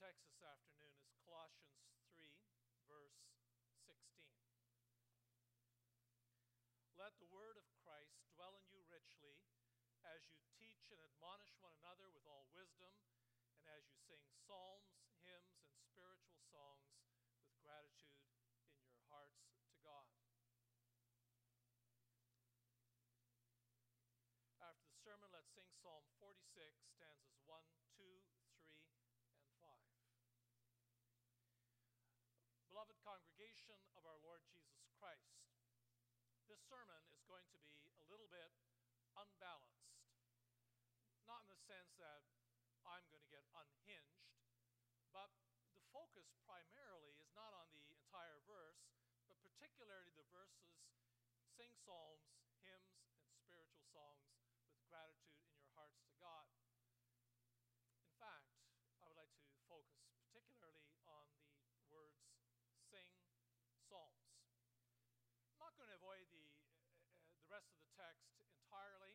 text this afternoon is Colossians 3, verse 16. Let the word of Christ dwell in you richly as you teach and admonish one another with all wisdom, and as you sing psalms, hymns, and spiritual songs with gratitude in your hearts to God. After the sermon, let's sing Psalm 46, stanzas 1, 2, 3, and 5. Beloved congregation of our Lord Jesus Christ, this sermon is going to be a little bit unbalanced. Not in the sense that I'm going to get unhinged, but the focus primarily is not on the entire verse, but particularly the verses sing psalms, hymns, and spiritual songs with gratitude in your hearts to God. In fact, I would like to focus particularly on the words sing psalms. I'm not going to avoid the, uh, uh, the rest of the text entirely.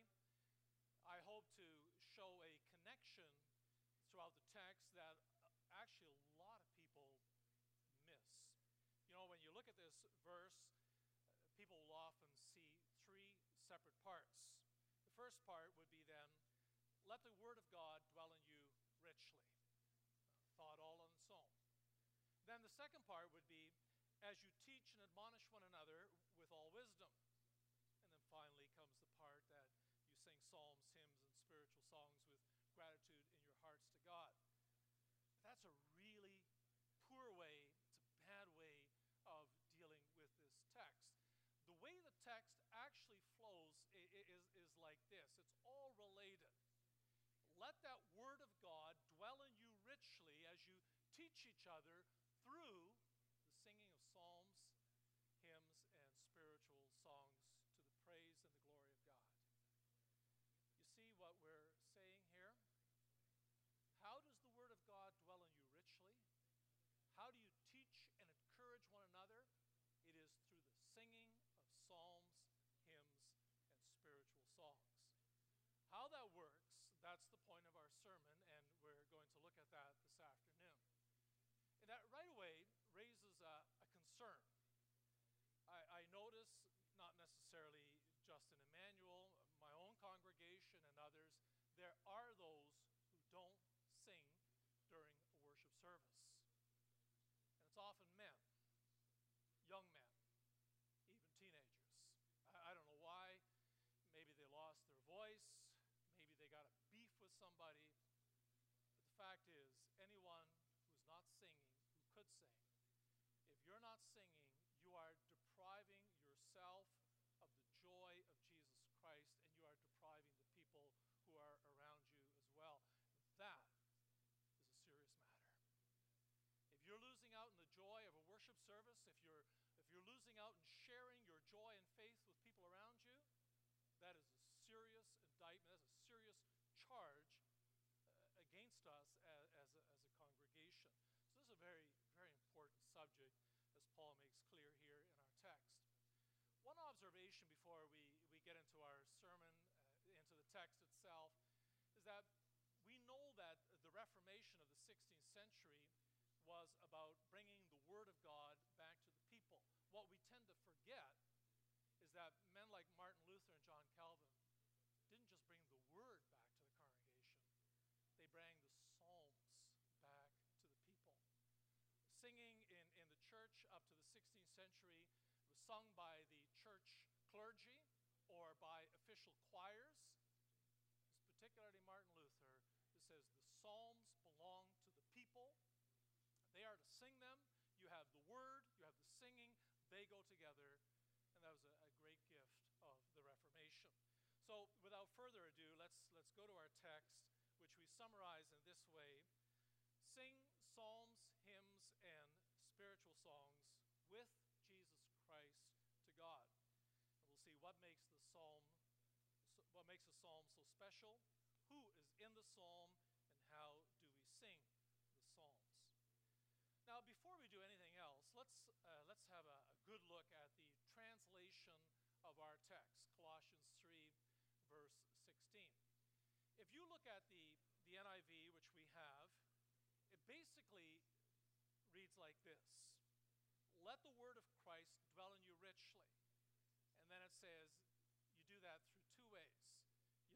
I hope to show a connection throughout the text that uh, actually a lot of people miss. You know, when you look at this verse, uh, people will often see three separate parts. The first part would be then, let the word of God dwell in you richly. Thought all on its own. Then the second part would be as you teach and admonish one another with all wisdom. And then finally comes the part that you sing psalms, hymns, and spiritual songs with gratitude in your hearts to God. That's a really poor way, it's a bad way of dealing with this text. The way the text actually flows is, is like this it's all related. Let that word of God dwell in you richly as you teach each other through the singing of psalms, hymns, and spiritual songs to the praise and the glory of God. You see what we're saying here? How does the Word of God dwell in you richly? How do you teach and encourage one another? It is through the singing of psalms, hymns, and spiritual songs. How that works, that's the point of our sermon, and we're going to look at that this afternoon. And that right away raises a, a concern. I, I, notice, not necessarily just in Emmanuel, my own congregation and others, there are those who don't sing during a worship service. And it's often men, young men, even teenagers. I, I don't know why. Maybe they lost their voice. Maybe they got a beef with somebody. Fact is, anyone who's not singing, who could sing, if you're not singing, you are depriving yourself of the joy of Jesus Christ, and you are depriving the people who are around you as well. That is a serious matter. If you're losing out in the joy of a worship service, if you're, if you're losing out in sharing your joy and faith with people around you, that is a serious indictment, that's a serious charge uh, against us as, as, a, as a congregation. So, this is a very, very important subject, as Paul makes clear here in our text. One observation before we, we get into our sermon, uh, into the text itself, is that we know that the Reformation of the 16th century was about bringing the Word of God back to the people. What we tend to forget is that men like Martin Luther and John Calvin didn't just bring the Word back to the congregation, they bring the Psalms back to the people. Singing in, in the church up to the 16th century was sung by the clergy or by official choirs. It's particularly Martin Luther who says the Psalms belong to the people. They are to sing them. You have the word, you have the singing, they go together. And that was a, a great gift of the Reformation. So, without further ado, let's, let's go to our text, which we summarize in this way Sing psalms, hymns, and spiritual songs with Jesus Christ to God. And we'll see what makes the psalm what makes a psalm so special, who is in the psalm, and how do we sing the psalms. Now, before we do anything else, let's, uh, let's have a, a good look at the translation of our text, Colossians 3, verse 16. If you look at the, the NIV, which we have, it basically reads like this Let the word of Christ dwell in you richly. And then it says, you do that through two ways.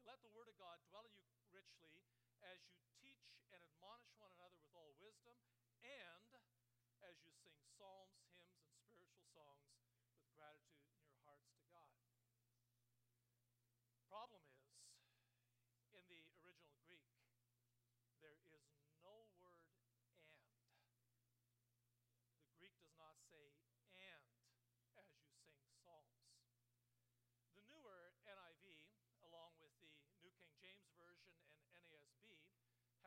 You let the word of God dwell in you richly as you teach and admonish one another with all wisdom, and as you sing psalms, hymns, and spiritual songs with gratitude in your hearts to God. Problem is, in the original Greek, there is no word and. The Greek does not say and as you sing psalms. The newer NIV, along with the New King James Version and NASB,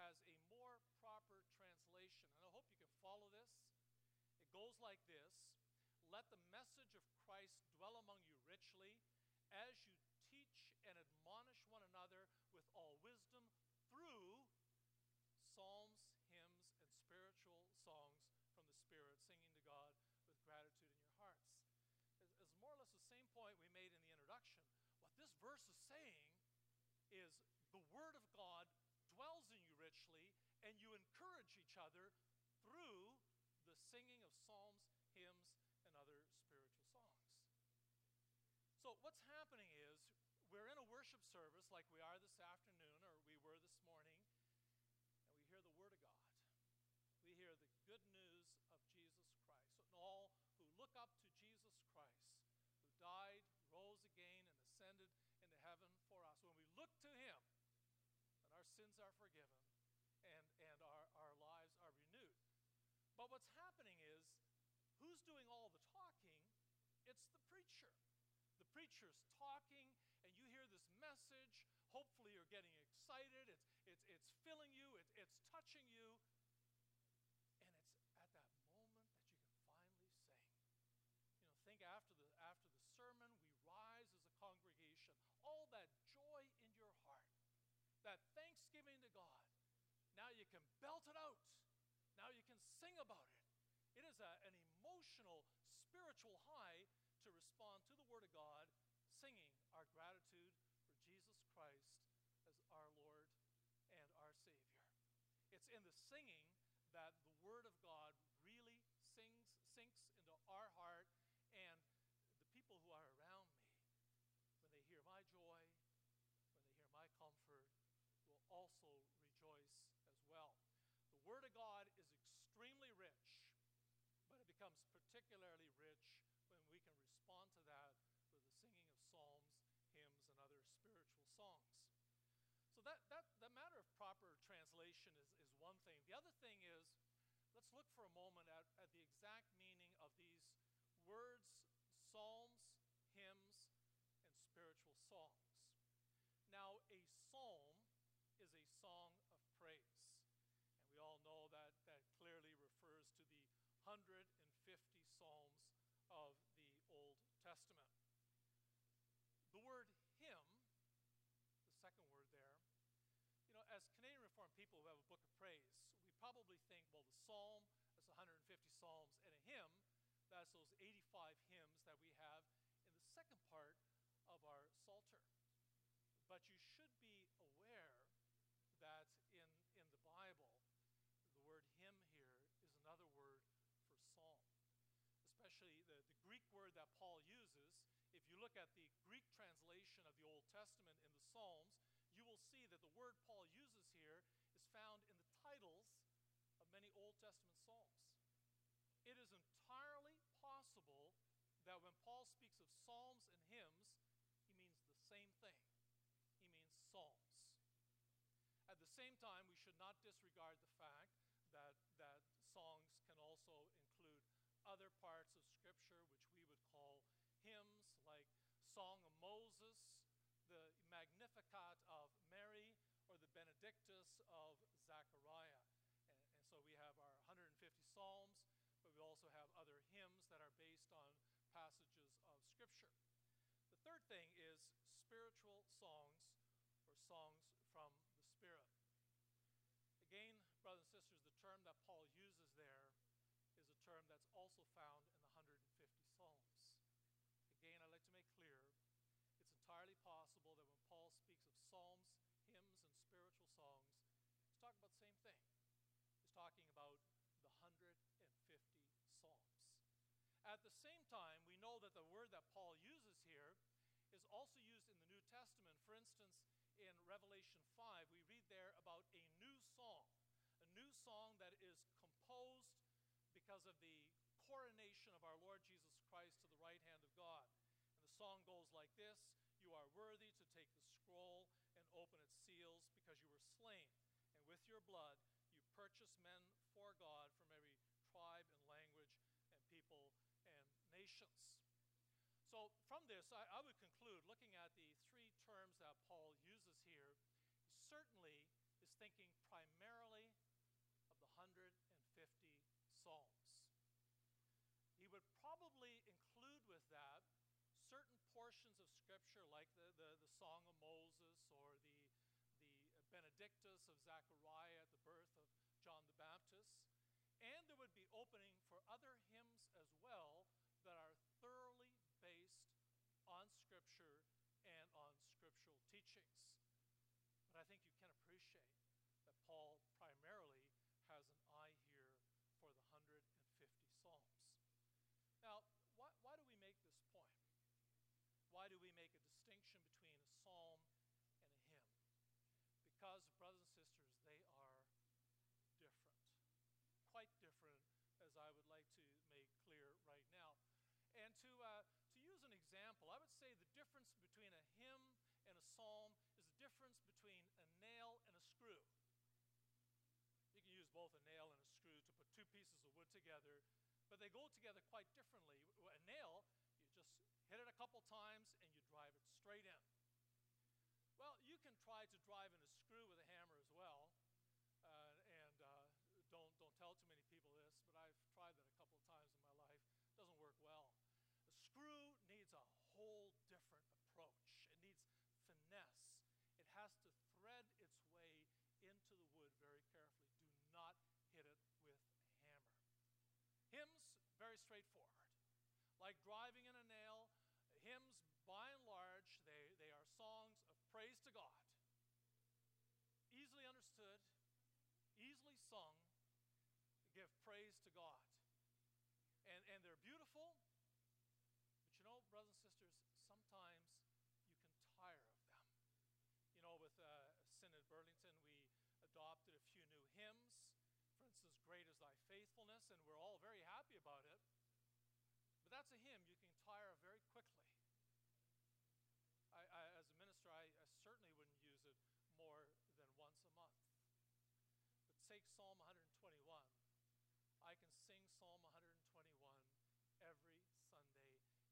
has a more proper translation. And I hope you can follow this. It goes like this Let the message of Christ dwell among you richly as you teach and admonish one another with all wisdom through psalms, hymns, and spiritual songs from the Spirit, singing to God with gratitude in your hearts. It's, more or less the same point we made in the introduction. What this verse is saying is the Word of God dwells in you richly, and you encourage each other through the singing of psalms, hymns, and other spiritual songs. So, what's happening is we're in a worship service like we are this afternoon, or we were this morning, and we hear the Word of God. We hear the good news of Jesus Christ. And all who look up to Jesus Christ, who died, rose again, and ascended into heaven for us, when we look to Him, then our sins are forgiven and, and our, our lives are renewed. But what's happening is, who's doing all the talking? It's the preacher. The preacher's talking, and you hear this message. Hopefully, you're getting excited. It's, it's, it's filling you, it's, it's touching you. And it's at that moment that you can finally sing. You know, think after the, after the sermon, we rise as a congregation. All that joy in your heart, that thanksgiving to God. Now you can belt it out. Now you can sing about it. Is a, an emotional, spiritual high to respond to the Word of God, singing our gratitude for Jesus Christ as our Lord and our Savior. It's in the singing that the Word of God really sings, sinks into our heart, and the people who are around me, when they hear my joy, when they hear my comfort, will also rejoice as well. The Word of God is extremely rich, but it becomes particularly rich when we can respond to that with the singing of psalms, hymns, and other spiritual songs. So that, that, that matter of proper translation is, is one thing. The other thing is, let's look for a moment at, at the exact meaning of these words, psalms, hymns, and spiritual songs. Now, a psalm is a song of praise. And we all know that that clearly refers to the 150 psalms of the Old Testament. The word hymn, the second word there, you know, as Canadian Reformed people who have a book of praise, we probably think, well, the psalm, that's 150 psalms, and a hymn, that's those 85 hymns that we have in the second part of our Psalter. But you should be aware that in, in the Bible, the word hymn here is another word for psalm especially the, the Greek word that Paul uses, if you look at the Greek translation of the Old Testament in the Psalms, you will see that the word Paul uses found in the titles of many Old Testament Psalms. It is entirely possible that when Paul speaks of psalms and hymns, he means the same thing. He means psalms. At the same time, we should not disregard the fact that, that songs can also include other parts of Scripture, which we would call hymns, like Song of Moses, the Magnificat of Benedictus of Zechariah. And, and, so we have our 150 Psalms, but we also have other hymns that are based on passages of Scripture. The third thing is spiritual songs or songs from the Spirit. Again, brothers and sisters, the term that Paul uses there is a term that's also found in the 150 Psalms. Again, I'd like to make clear it's entirely possible that when Paul speaks of psalms, hymns, and spiritual songs, he's talking about the same thing. He's talking about the 150 Psalms. At the same time, we know that the word that Paul uses here is also used in the New Testament. For instance, in Revelation 5, we read there about a new song, a new song that is composed because of the coronation of our Lord Jesus Christ to the right hand of God. And the song goes like this You are worthy to take the scroll and open its seals because you were slain, and with your blood you purchased men for God from every tribe and language and people and nations. So, from this, I, I, would conclude looking at the three terms that Paul uses here, he certainly is thinking primarily of the 150 Psalms. He would probably include with that certain portions of Scripture, like the, the, the Song of Moses or the, the Benedictus of Zechariah at the birth of John the Baptist. And there would be opening for other hymns as well that are thoroughly based on Scripture and on scriptural teachings. But I think you can appreciate that Paul primarily has an eye here for the 150 Psalms. Now, why, why do we make this point? Why do we make a distinction between a psalm and a hymn? Because, brothers and sisters, they are different. Quite different, as I would like to make clear right now. And to, uh, to use an example, I would say the difference between a hymn a is the difference between a nail and a screw. You can use both a nail and a screw to put two pieces of wood together, but they go together quite differently. A nail, you just hit it a couple times and you drive it straight in. Well, you can try to drive in a screw with a hammer as well, uh, and uh, don't, don't tell too many people this, but I've tried that a couple of times in my life. It doesn't work well screw needs a whole different approach. It needs finesse. It has to thread its way into the wood very carefully. Do not hit it with a hammer. Hymns, very straightforward. Like driving in a nail, hymns, by and large, they, they are songs of praise to God. Easily understood, easily sung, give praise to God. And, and they're beautiful, but you know, brothers and sisters, sometimes you can tire of them. You know, with uh, Synod Burlington, we adopted a few new hymns. For instance, Great is Thy Faithfulness, and we're all very happy about it. A hymn you can tire very quickly. I, I, as a minister, I, I certainly wouldn't use it more than once a month. But take Psalm 121. I can sing Psalm 121 every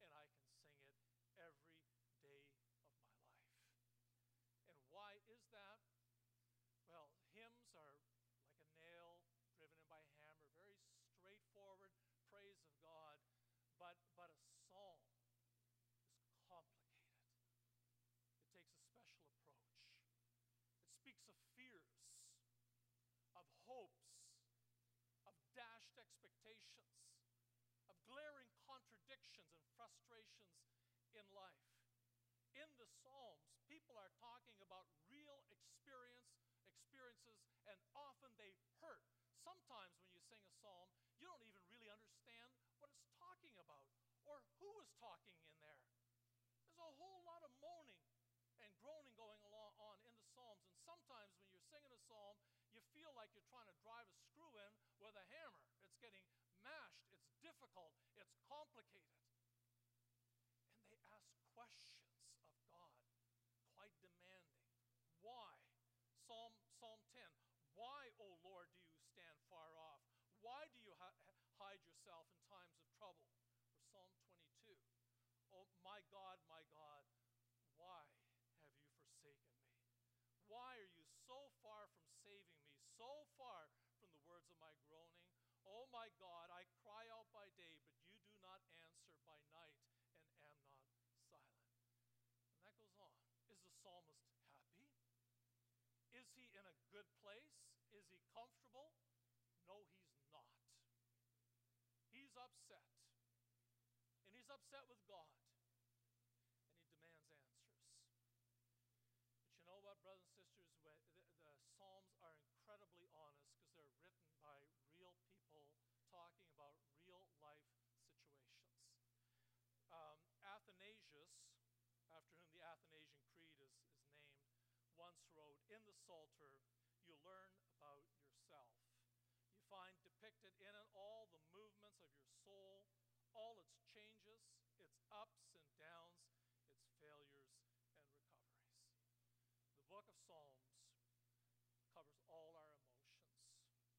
and I can sing it every day of my life. And why is that? Well, hymns are like a nail driven in by a hammer, very straightforward praise of God, but, but a psalm is complicated. It takes a special approach. It speaks of fears, of hopes, of dashed expectations of glaring contradictions and frustrations in life. In the Psalms, people are talking about real experience, experiences, and often they hurt. Sometimes when you sing a psalm, you don't even really understand what it's talking about or who is talking in there. There's a whole lot of moaning and groaning going along on in the Psalms. And sometimes when you're singing a psalm, you feel like you're trying to drive a screw in with a hammer. It's getting mashed, it's difficult, it's complicated. And they ask questions of God, quite demanding. Why? Psalm, Psalm 10 Why, O Lord, do you stand far off? Why do you hide yourself in times of trouble? Or Psalm 22 Oh, my God, my God, why have you forsaken me? Why are you so far from saving me, so far from the words of my groaning? Oh my God, I cry out by day, but you do not answer by night, and am not silent. And that goes on. Is the psalmist happy? Is he in a good place? Is he comfortable? No, he's not. He's upset. And he's upset with God. And he demands answers. But you know what, brothers and sisters? The, the Psalms are incredibly honest because they're written by real people talking about In the Psalter, you learn about yourself. You find depicted in it all the movements of your soul, all its changes, its ups and downs, its failures and recoveries. The book of Psalms covers all our emotions.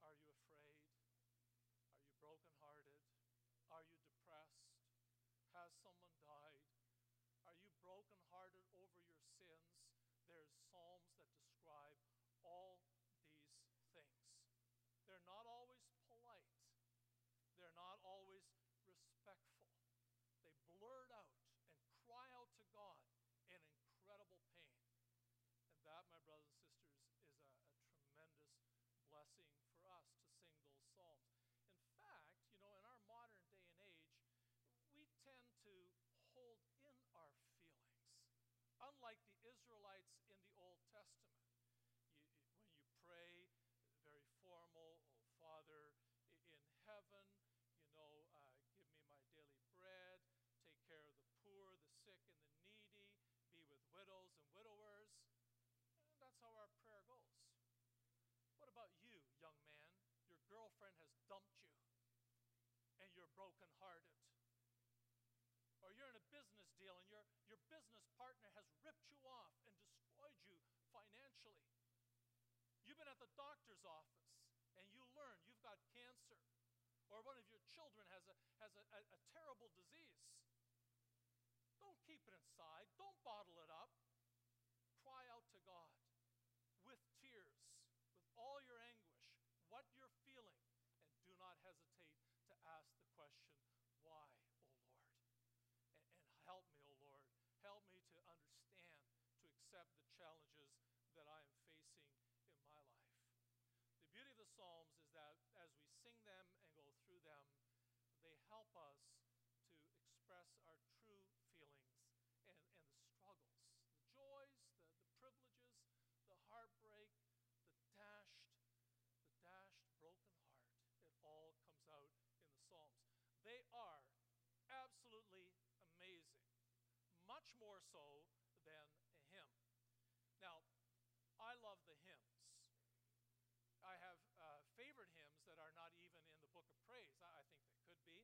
Are you afraid? Are you brokenhearted? Are you depressed? Has someone died? Are you brokenhearted over your sins? There's psalms that describe all these things. They're not always polite. They're not always respectful. They blurt out and cry out to God in incredible pain. And that, my brothers and sisters, is a, a tremendous blessing for us to sing those psalms. In fact, you know, in our modern day and age, we tend to hold in our feelings. Unlike the Israelites in the Old Testament, you, when you pray, very formal, oh Father in heaven, you know, uh, give me my daily bread, take care of the poor, the sick, and the needy, be with widows and widowers. And that's how our prayer goes. What about you, young man? Your girlfriend has dumped you, and you're brokenhearted or you're in a business deal and your, your business partner has ripped you off and destroyed you financially. You've been at the doctor's office and you learn you've got cancer, or one of your children has a, has a, a, a terrible disease. Don't keep it inside, don't bottle it up. Cry out to God with tears, with all your anguish, what you're feeling, and do not hesitate to ask the question, why? Help me, O oh Lord. Help me to understand, to accept the challenges that I am facing in my life. The beauty of the Psalms is that as we sing them and go through them, they help us to express our true feelings and, and the struggles, the joys, the, the privileges, the heartbreak, the dashed, the dashed broken heart. It all comes out in the Psalms. They are absolutely amazing, much more so than a hymn. Now, I love the hymns. I have uh, favorite hymns that are not even in the book of praise. I, I think they could be.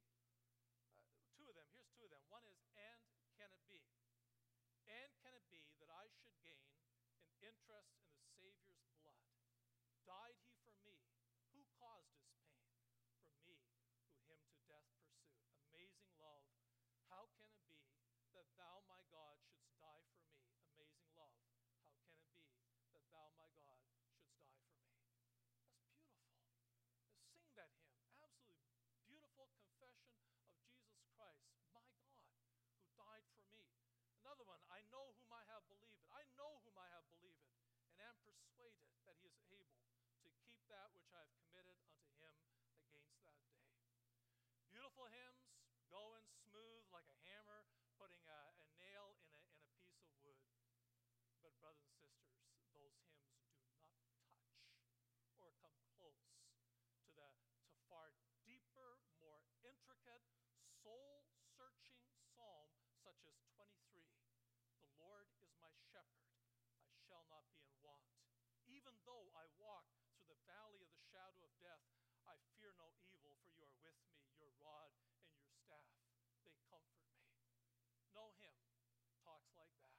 Uh, two of them, here's two of them. One is, And Can It Be? And can it be that I should gain an interest in the Savior's blood? Died he for me? Who caused his pain? For me, who him to death pursued. Amazing love how can it be that thou, my God, shouldst die for me? Amazing love. How can it be that thou, my God, shouldst die for me? That's beautiful. Sing that hymn. Absolutely confession of Jesus Christ, my God, who died for me. Another one, I know whom I have believed. I know whom I have believed, and am persuaded that he is able to keep that which I have committed unto him against that day. Beautiful hymns, going smooth like a hammer, putting a, a nail in a, in a piece of wood. But, brothers and sisters, those hymns do not touch or come close to the to far deeper, more intricate, soul-searching psalm such as 23. The Lord is my shepherd; I shall not be in want. Even though I walk through the valley of the shadow of death, I fear no evil, for you are with me. Your rod and your staff, they comfort me. No hymn talks like that,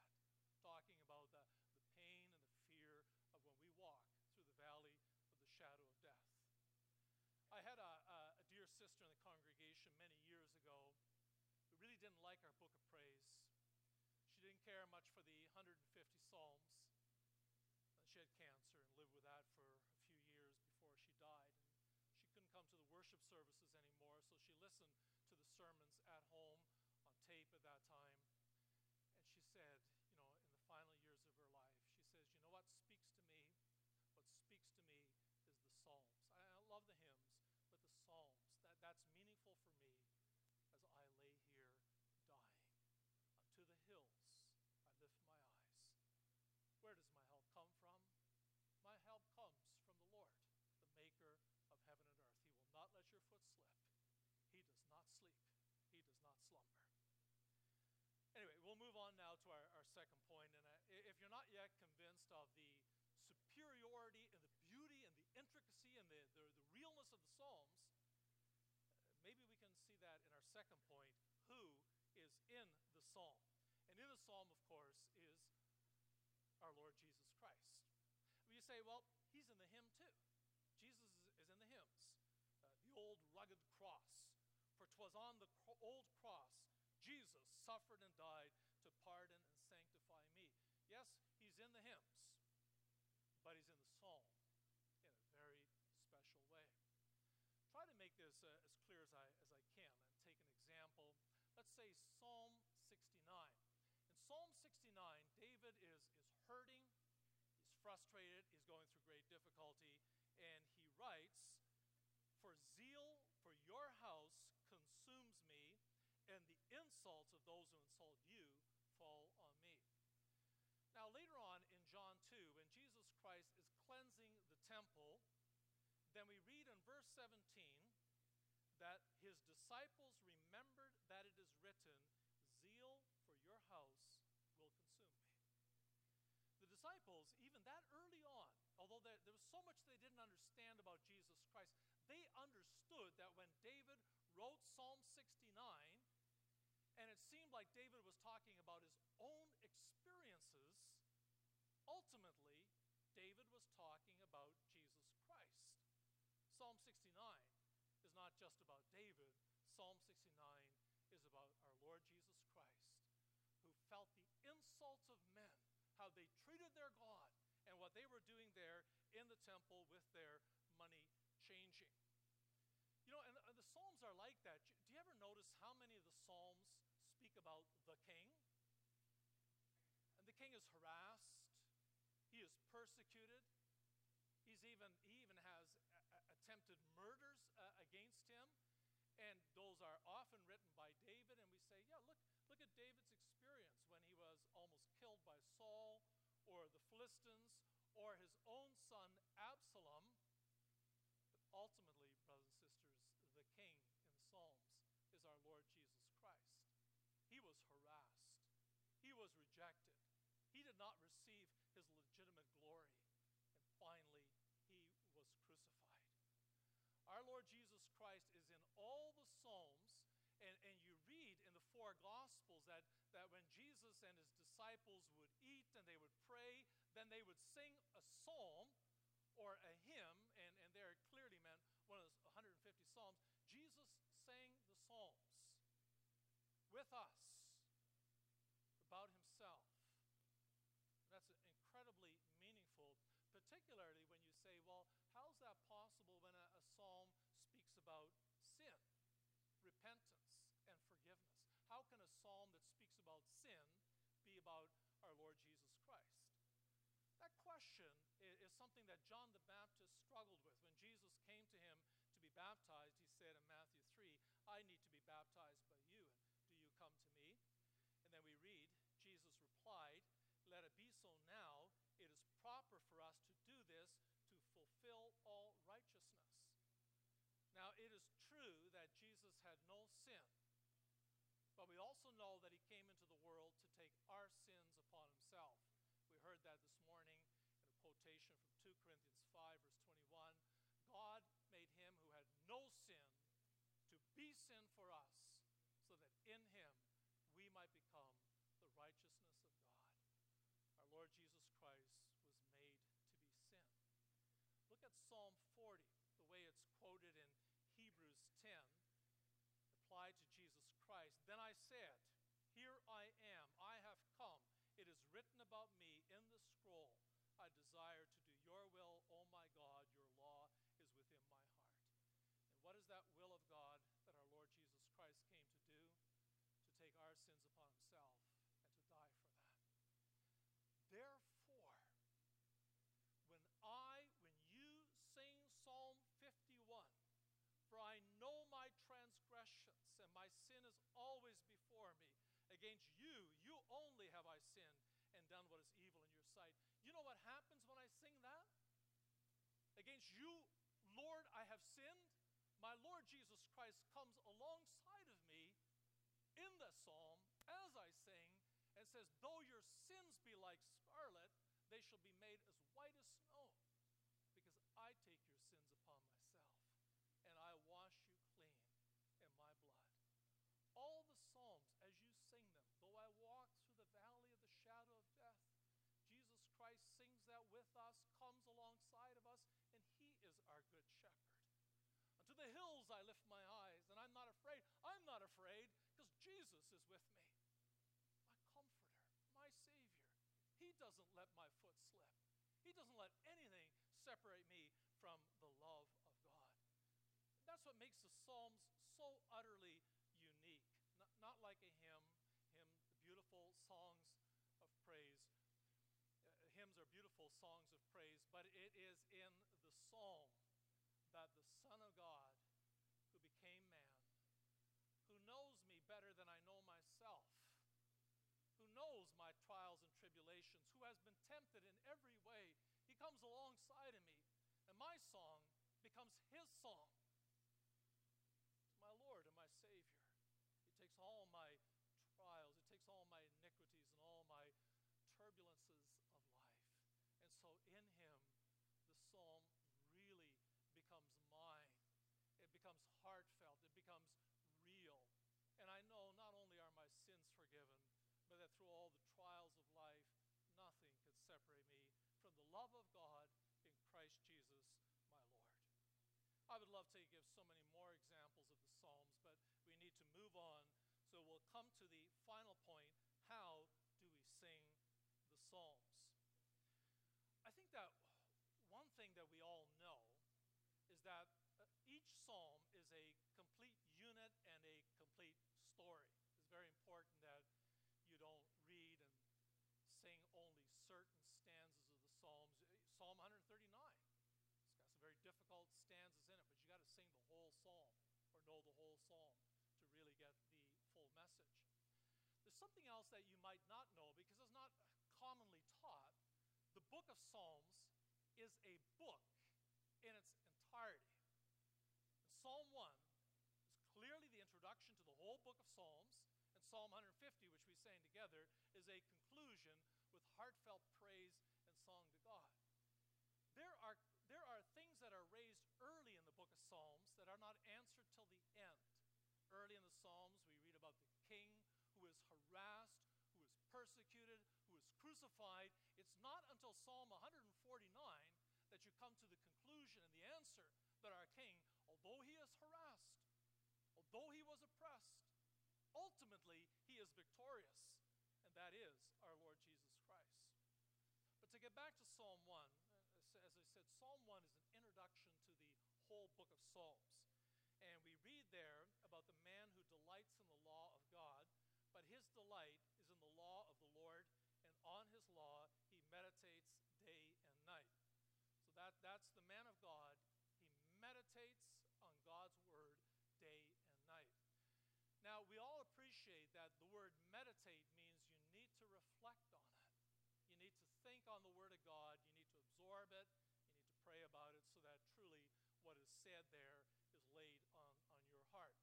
talking about the, the pain and the fear of when we walk through the valley of the shadow of death. I had a, a, a dear sister in the congregation many years ago who really didn't like our book of praise. She didn't care much for the 150 Psalms. She had cancer and lived with that for a few years before she died. And she couldn't come to the worship services anymore, so she listened to the sermons at home on tape at that time. And she said, you know, in the final years of her life, she says, you know what speaks to me? What speaks to me is the Psalms. I, I love the hymns, but the Psalms, that, that's meaningful for me as I lay here dying. Unto the hills I lift my eyes. Where does my help come from? My help comes from the Lord, the maker of heaven and earth. He will not let your foot slip. He does not sleep, He does not slumber. Anyway, we'll move on now to our, our second point, and uh, if you're not yet convinced of the superiority and the beauty and the intricacy and the, the, the realness of the Psalms, maybe we can see that in our second point who is in the psalm. And in the psalm, of course, is our Lord Jesus Christ. You say, well, he's in the hymn too. Jesus is in the hymns. Uh, the old rugged cross. 'Twas on the old cross Jesus suffered and died to pardon and sanctify me. Yes, he's in the hymns, but he's in the psalm in a very special way. Try to make this uh, as clear as I, as I can and take an example. Let's say Psalm 69. In Psalm 69, David is, is hurting, he's frustrated, he's going through great difficulty, and he writes, For zeal for your house consumes me, and the insults of those who insult you fall on me. Now, later on in John 2, when Jesus Christ is cleansing the temple, then we read in verse 17 that his disciples remembered that it is written, Zeal for your house will consume me. The disciples, even that early on, although there, there was so much they didn't understand about Jesus Christ, they understood that when David wrote Psalm 69, and it seemed like David was talking about his own experiences, ultimately, David was talking about Jesus Christ. Psalm 69 is not just about David, Psalm 69 is about our Lord Jesus Christ, who felt the insults of men, how they treated their God, and what they were doing there in the temple with their money changing. You know, and, the Psalms are like that. Do you ever notice how many of the Psalms speak about the king? And the king is harassed, he is persecuted, he's even, he even has a- attempted murders uh, against him. And those are often written by David, and we say, yeah, look, look at David's experience when he was almost killed by Saul or the Philistines or his own son Absalom. But ultimately, brothers and sisters, the king in the Psalms is our Lord Jesus Christ. He was harassed, he was rejected, he did not receive his legitimate glory, and finally, he was crucified. Our Lord Jesus Christ is in all the Psalms, and, and you read in the four Gospels that, that when And his disciples would eat and they would pray, then they would sing a psalm or a hymn, and, and there clearly meant one of the 150 Psalms. Jesus sang the Psalms with us about himself. That's incredibly meaningful, particularly when you say, well, how is that possible when a, a psalm speaks about sin, repentance, and forgiveness? How can a psalm that speaks about sin be about our Lord Jesus Christ? That question is, something that John the Baptist struggled with. When Jesus came to him to be baptized, he said in Matthew 3, I need to be baptized by you, do you come to me? And then we read, Jesus replied, Let it be so now. It is proper for us to do this to fulfill all righteousness. Now, it is true that Jesus had no sin, but we also know that he came into the world to take our sins upon himself. We heard that this morning in a quotation from 2 Corinthians 5, verse 21. God made him who had no sin to be sin for us, so that in him we might become the righteousness of God. Our Lord Jesus Christ was made to be sin. Look at Psalm 40, the way it's quoted in Hebrews 10, applied to Jesus Christ. Then I said, Here I am, I have come. It is written about me in the scroll. I desire to do your will, O my God. Your law is within my heart. And what is that will of God that our Lord Jesus Christ came to do? To take our sins upon himself and to die for that. Therefore, when I, when you sing Psalm 51, for I know my transgressions, and my sin is always before me. Against you, you only have I sinned and done what is evil in your sight. You know what happens when I sing that? Against you, Lord, I have sinned. My Lord Jesus Christ comes alongside of me in the psalm as I sing and says, Though your sins be like scarlet, they shall be made as white as snow, because I take your sins upon myself, and I wash you clean in my blood. All the Psalms, as you sing them, though I walk through the valley of the shadow of death, Jesus Christ sings that with us, comes alongside of us, and He is our good shepherd. Unto the hills I lift my eyes, and I'm not afraid. I'm not afraid because Jesus is with me. My comforter, my Savior. He doesn't let my foot slip. He doesn't let anything separate me from the love of God. That's what makes the Psalms so utterly unique. Not, not like a hymn, hymn, beautiful songs of praise. Uh, hymns are beautiful songs of praise, but it is in the psalm that the Son of God, who became man, who knows me better than I know myself, who knows my trials and tribulations, who has been tempted in every way, he comes alongside of me, and my song becomes his song. My Lord and my Savior. He takes all my trials, he takes all my iniquities and all my turbulences of life. And so in him, the psalm really becomes mine. It becomes heartfelt. It becomes real. And I know not only are my sins forgiven, but that through all the trials of life, nothing could separate me from the love of God in Christ Jesus, my Lord. I would love to give so many more examples of the Psalms, but we need to move on. So we'll come to the final point how do we sing the Psalms? I think that one thing that we all know is that uh, each psalm is a complete unit and a complete story. It's very important that you don't read and sing only certain stanzas of the Psalms. Psalm 139, it's got some very difficult stanzas in it, but you got to sing the whole psalm or know the whole psalm to really get the full message. There's something else that you might not know because it's not commonly taught. The book of Psalms is a book in its entirety. Psalm 1 is clearly the introduction to the whole book of Psalms, and Psalm 150, which we sang together, is a conclusion with heartfelt praise and song to God. There are, there are things that are raised early in the book of Psalms that are not answered till the end. Early in the Psalms, we read about the king who is harassed, who is persecuted, who It's not until Psalm 149 that you come to the conclusion and the answer that our king, although he is harassed, although he was oppressed, ultimately he is victorious, and that is our Lord Jesus Christ. But to get back to Psalm 1, uh, as I said, Psalm 1 is an introduction to the whole book of Psalms. And we read there about the man who delights in the law of God, but his delight is in the law of the Lord, and on his law he meditates day and night. So that, that's the man of God. He meditates on God's word day and night. Now, we all appreciate that the word meditate means you need to reflect on it. You need to think on the word of God. You need to absorb it. You need to pray about it so that truly what is said there is laid on, on your heart.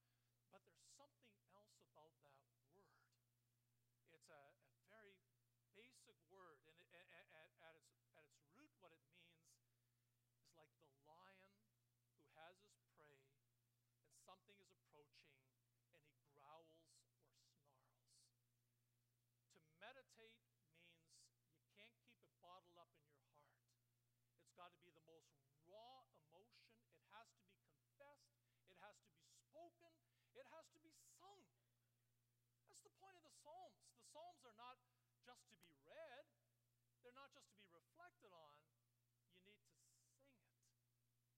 But there's something else about that word. It's a, a very basic word, and it, at, at, at, its, at its root, what it means is like the lion who has his prey, and something is approaching, and he growls or snarls. To meditate means you can't keep it bottled up in your heart. It's got to be the most raw emotion, it has to be confessed, it has to be spoken, it has to be sung. That's the point of the Psalms. The Psalms are not just to be read, they're not just to be reflected on. You need to sing it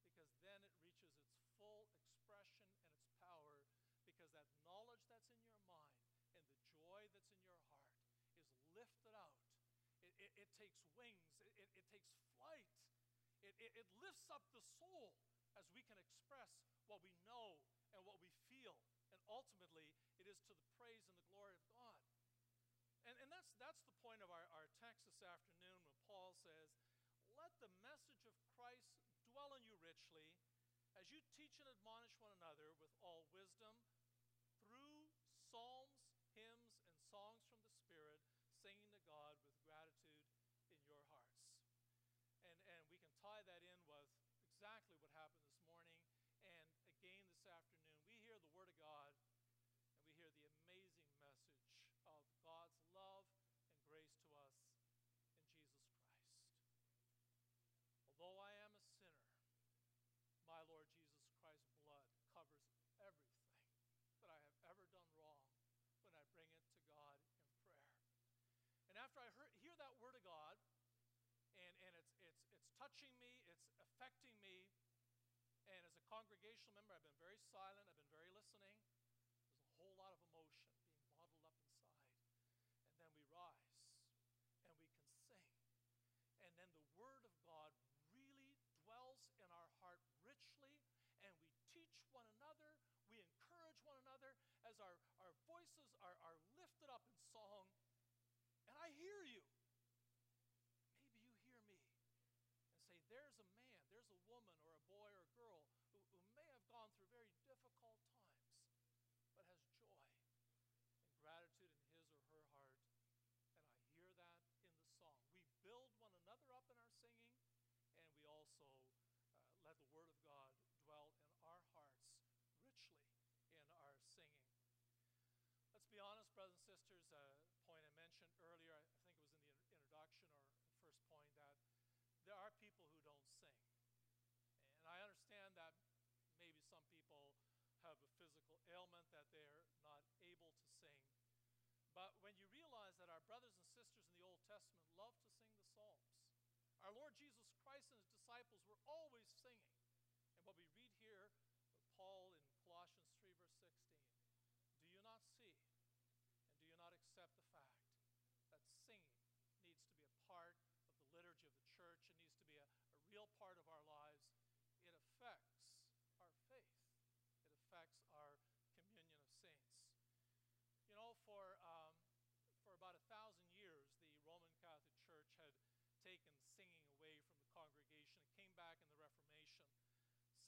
because then it reaches its full expression and its power because that knowledge that's in your mind and the joy that's in your heart is lifted out. It, it, it takes wings, it, it, it takes flight, it, it, it lifts up the soul as we can express what we know and what we feel. And ultimately, it is to the praise and the glory of God. And, and that's, that's the point of our, our text this afternoon when Paul says, Let the message of Christ dwell in you richly as you teach and admonish one another with all wisdom through psalms, I hear that word of God and, and it's, it's, it's touching me, it's affecting me, and as a congregational member, I've been very silent, I've been very listening. There's a whole lot of emotion being bottled up inside. And then we rise and we can sing. And then the Word of God really dwells in our heart richly, and we teach one another, we encourage one another as our woman or a boy or a girl who, who may have gone through very difficult times, but has joy and gratitude in his or her heart. And I hear that in the song. We build one another up in our singing, and we also uh, let the Word of God brothers and sisters in the Old Testament loved to sing the Psalms. Our Lord Jesus Christ and his disciples were always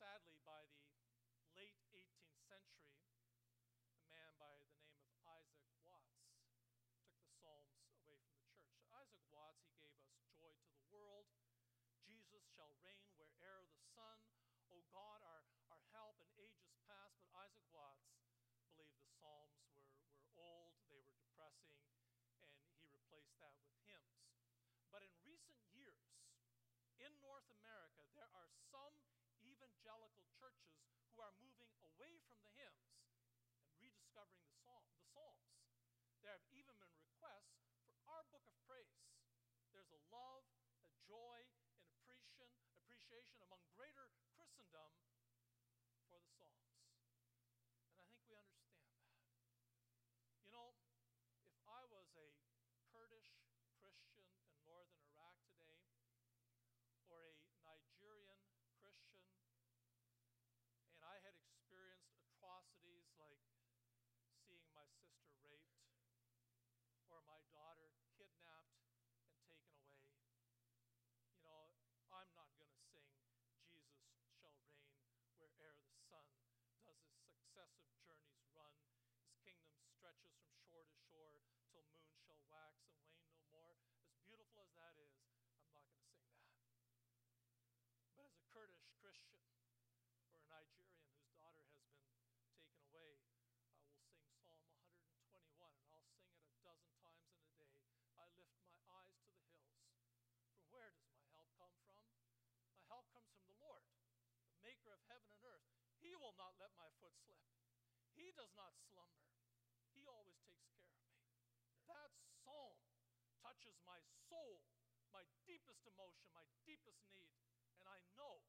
sadly, by the late 18th century, a man by the away from the hymns and rediscovering the, psalm, the Psalms. There have even been requests for our book of praise. There's a love, a joy, an appreciation, appreciation among greater Christendom ere the sun does a successive He will not let my foot slip. He does not slumber. He always takes care of me. That psalm touches my soul, my deepest emotion, my deepest need, and I know